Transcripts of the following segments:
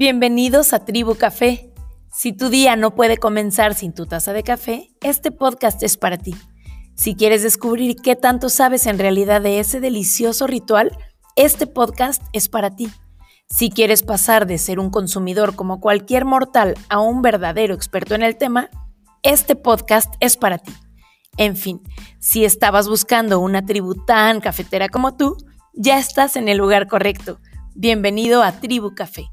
Bienvenidos a Tribu Café. Si tu día no puede comenzar sin tu taza de café, este podcast es para ti. Si quieres descubrir qué tanto sabes en realidad de ese delicioso ritual, este podcast es para ti. Si quieres pasar de ser un consumidor como cualquier mortal a un verdadero experto en el tema, este podcast es para ti. En fin, si estabas buscando una tribu tan cafetera como tú, ya estás en el lugar correcto. Bienvenido a Tribu Café.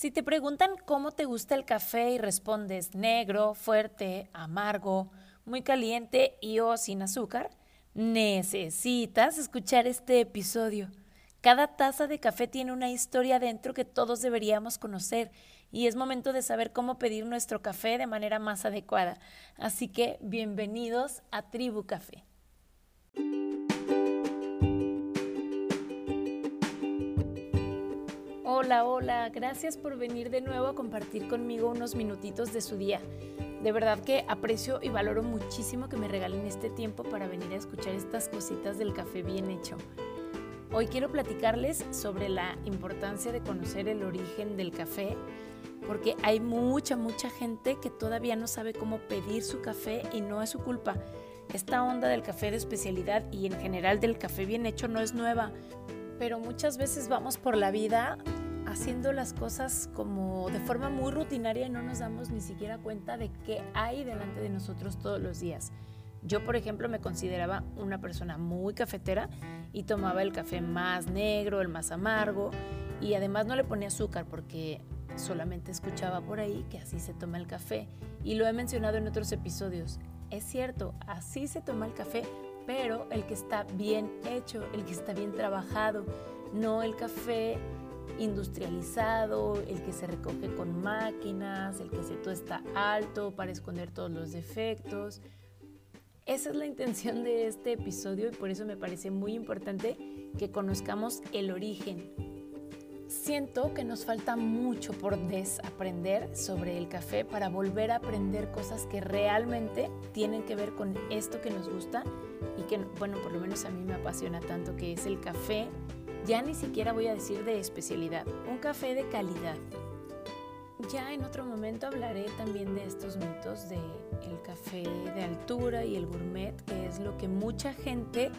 Si te preguntan cómo te gusta el café y respondes negro, fuerte, amargo, muy caliente y o sin azúcar, necesitas escuchar este episodio. Cada taza de café tiene una historia dentro que todos deberíamos conocer y es momento de saber cómo pedir nuestro café de manera más adecuada. Así que bienvenidos a Tribu Café. Hola, hola, gracias por venir de nuevo a compartir conmigo unos minutitos de su día. De verdad que aprecio y valoro muchísimo que me regalen este tiempo para venir a escuchar estas cositas del café bien hecho. Hoy quiero platicarles sobre la importancia de conocer el origen del café, porque hay mucha, mucha gente que todavía no sabe cómo pedir su café y no es su culpa. Esta onda del café de especialidad y en general del café bien hecho no es nueva, pero muchas veces vamos por la vida haciendo las cosas como de forma muy rutinaria y no nos damos ni siquiera cuenta de qué hay delante de nosotros todos los días. Yo, por ejemplo, me consideraba una persona muy cafetera y tomaba el café más negro, el más amargo y además no le ponía azúcar porque solamente escuchaba por ahí que así se toma el café y lo he mencionado en otros episodios. Es cierto, así se toma el café, pero el que está bien hecho, el que está bien trabajado, no el café industrializado, el que se recoge con máquinas, el que se tuesta alto para esconder todos los defectos. Esa es la intención de este episodio y por eso me parece muy importante que conozcamos el origen. Siento que nos falta mucho por desaprender sobre el café para volver a aprender cosas que realmente tienen que ver con esto que nos gusta y que, bueno, por lo menos a mí me apasiona tanto, que es el café ya ni siquiera voy a decir de especialidad, un café de calidad. Ya en otro momento hablaré también de estos mitos de el café de altura y el gourmet, que es lo que mucha gente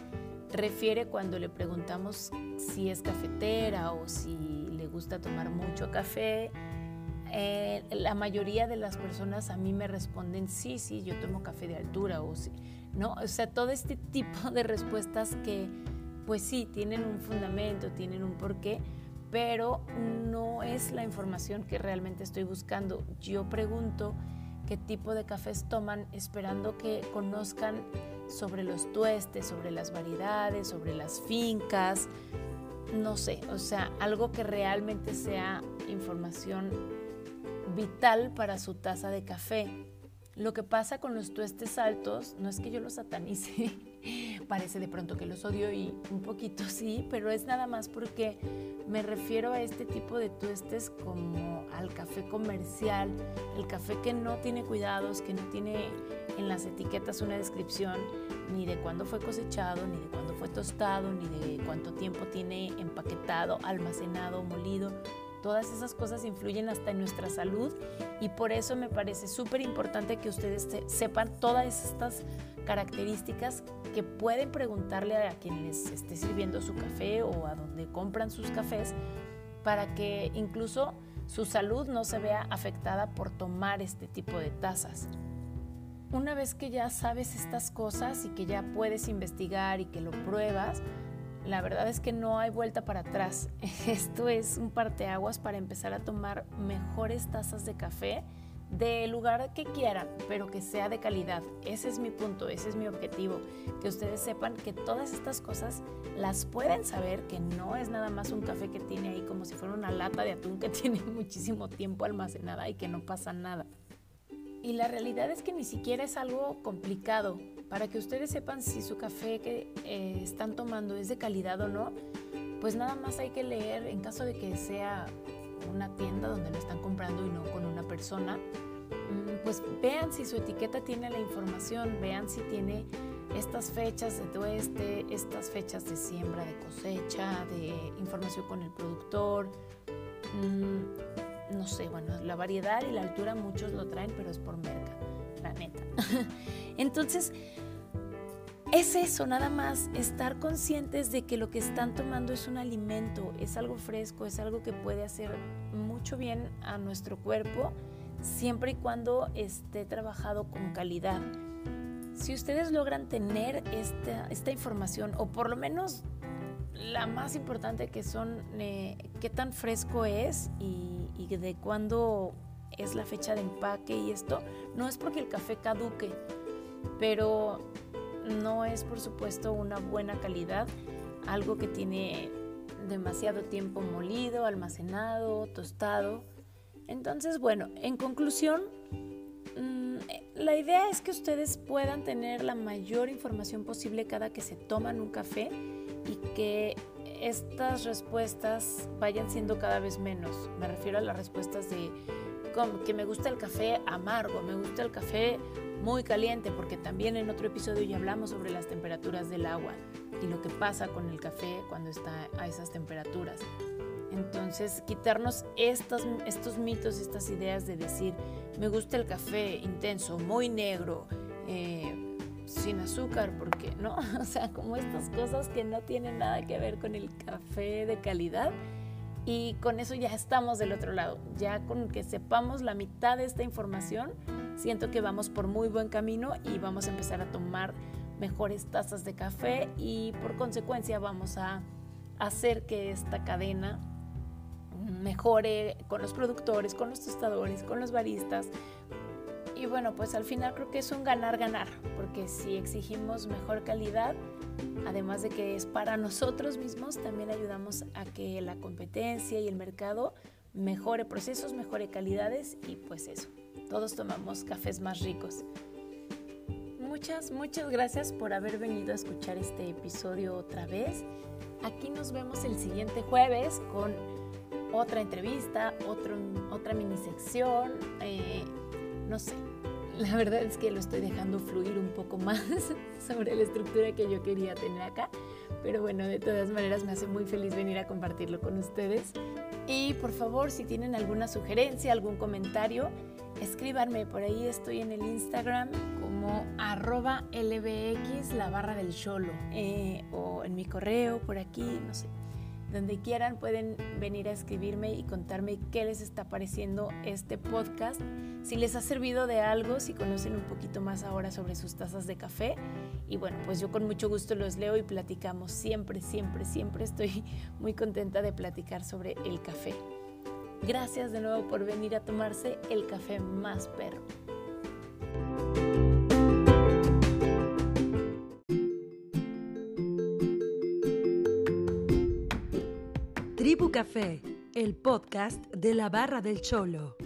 refiere cuando le preguntamos si es cafetera o si le gusta tomar mucho café. Eh, la mayoría de las personas a mí me responden sí, sí, yo tomo café de altura o sí, ¿no? O sea, todo este tipo de respuestas que pues sí, tienen un fundamento, tienen un porqué, pero no es la información que realmente estoy buscando. Yo pregunto qué tipo de cafés toman esperando que conozcan sobre los tuestes, sobre las variedades, sobre las fincas, no sé, o sea, algo que realmente sea información vital para su taza de café. Lo que pasa con los tuestes altos no es que yo los satanice, parece de pronto que los odio y un poquito sí, pero es nada más porque me refiero a este tipo de tuestes como al café comercial, el café que no tiene cuidados, que no tiene en las etiquetas una descripción ni de cuándo fue cosechado, ni de cuándo fue tostado, ni de cuánto tiempo tiene empaquetado, almacenado, molido. Todas esas cosas influyen hasta en nuestra salud y por eso me parece súper importante que ustedes sepan todas estas características que pueden preguntarle a quien les esté sirviendo su café o a donde compran sus cafés para que incluso su salud no se vea afectada por tomar este tipo de tazas. Una vez que ya sabes estas cosas y que ya puedes investigar y que lo pruebas, la verdad es que no hay vuelta para atrás. Esto es un parteaguas para empezar a tomar mejores tazas de café del lugar que quieran, pero que sea de calidad. Ese es mi punto, ese es mi objetivo. Que ustedes sepan que todas estas cosas las pueden saber, que no es nada más un café que tiene ahí como si fuera una lata de atún que tiene muchísimo tiempo almacenada y que no pasa nada. Y la realidad es que ni siquiera es algo complicado. Para que ustedes sepan si su café que eh, están tomando es de calidad o no, pues nada más hay que leer en caso de que sea una tienda donde lo están comprando y no con una persona, mm, pues vean si su etiqueta tiene la información, vean si tiene estas fechas de tueste, estas fechas de siembra, de cosecha, de información con el productor. Mm, no sé, bueno, la variedad y la altura muchos lo traen, pero es por merca, la neta. Entonces, es eso, nada más, estar conscientes de que lo que están tomando es un alimento, es algo fresco, es algo que puede hacer mucho bien a nuestro cuerpo, siempre y cuando esté trabajado con calidad. Si ustedes logran tener esta, información, o por lo menos la más importante que son eh, qué tan fresco es y de cuándo es la fecha de empaque y esto, no es porque el café caduque, pero no es por supuesto una buena calidad, algo que tiene demasiado tiempo molido, almacenado, tostado. Entonces, bueno, en conclusión, mm, la idea es que ustedes puedan tener la mayor información posible cada que se toman un café y que estas respuestas vayan siendo cada vez menos. Me refiero a las respuestas de que me gusta el café amargo, me gusta el café muy caliente, porque también en otro episodio ya hablamos sobre las temperaturas del agua y lo que pasa con el café cuando está a esas temperaturas. Entonces, quitarnos estos, estos mitos, estas ideas de decir, me gusta el café intenso, muy negro, eh, sin azúcar, porque no, o sea, como estas cosas que no tienen nada que ver con el café de calidad. Y con eso ya estamos del otro lado. Ya con que sepamos la mitad de esta información, siento que vamos por muy buen camino y vamos a empezar a tomar mejores tazas de café y por consecuencia vamos a hacer que esta cadena mejore con los productores, con los tostadores, con los baristas. Y bueno, pues al final creo que es un ganar-ganar, porque si exigimos mejor calidad, además de que es para nosotros mismos, también ayudamos a que la competencia y el mercado mejore procesos, mejore calidades y pues eso, todos tomamos cafés más ricos. Muchas, muchas gracias por haber venido a escuchar este episodio otra vez. Aquí nos vemos el siguiente jueves con otra entrevista, otro, otra mini sección, eh, no sé. La verdad es que lo estoy dejando fluir un poco más sobre la estructura que yo quería tener acá. Pero bueno, de todas maneras me hace muy feliz venir a compartirlo con ustedes. Y por favor, si tienen alguna sugerencia, algún comentario, escríbanme. Por ahí estoy en el Instagram como arroba lbx, la barra del cholo. Eh, o en mi correo, por aquí, no sé. Donde quieran pueden venir a escribirme y contarme qué les está pareciendo este podcast, si les ha servido de algo, si conocen un poquito más ahora sobre sus tazas de café. Y bueno, pues yo con mucho gusto los leo y platicamos. Siempre, siempre, siempre estoy muy contenta de platicar sobre el café. Gracias de nuevo por venir a tomarse el café más perro. Tribu Café, el podcast de la barra del cholo.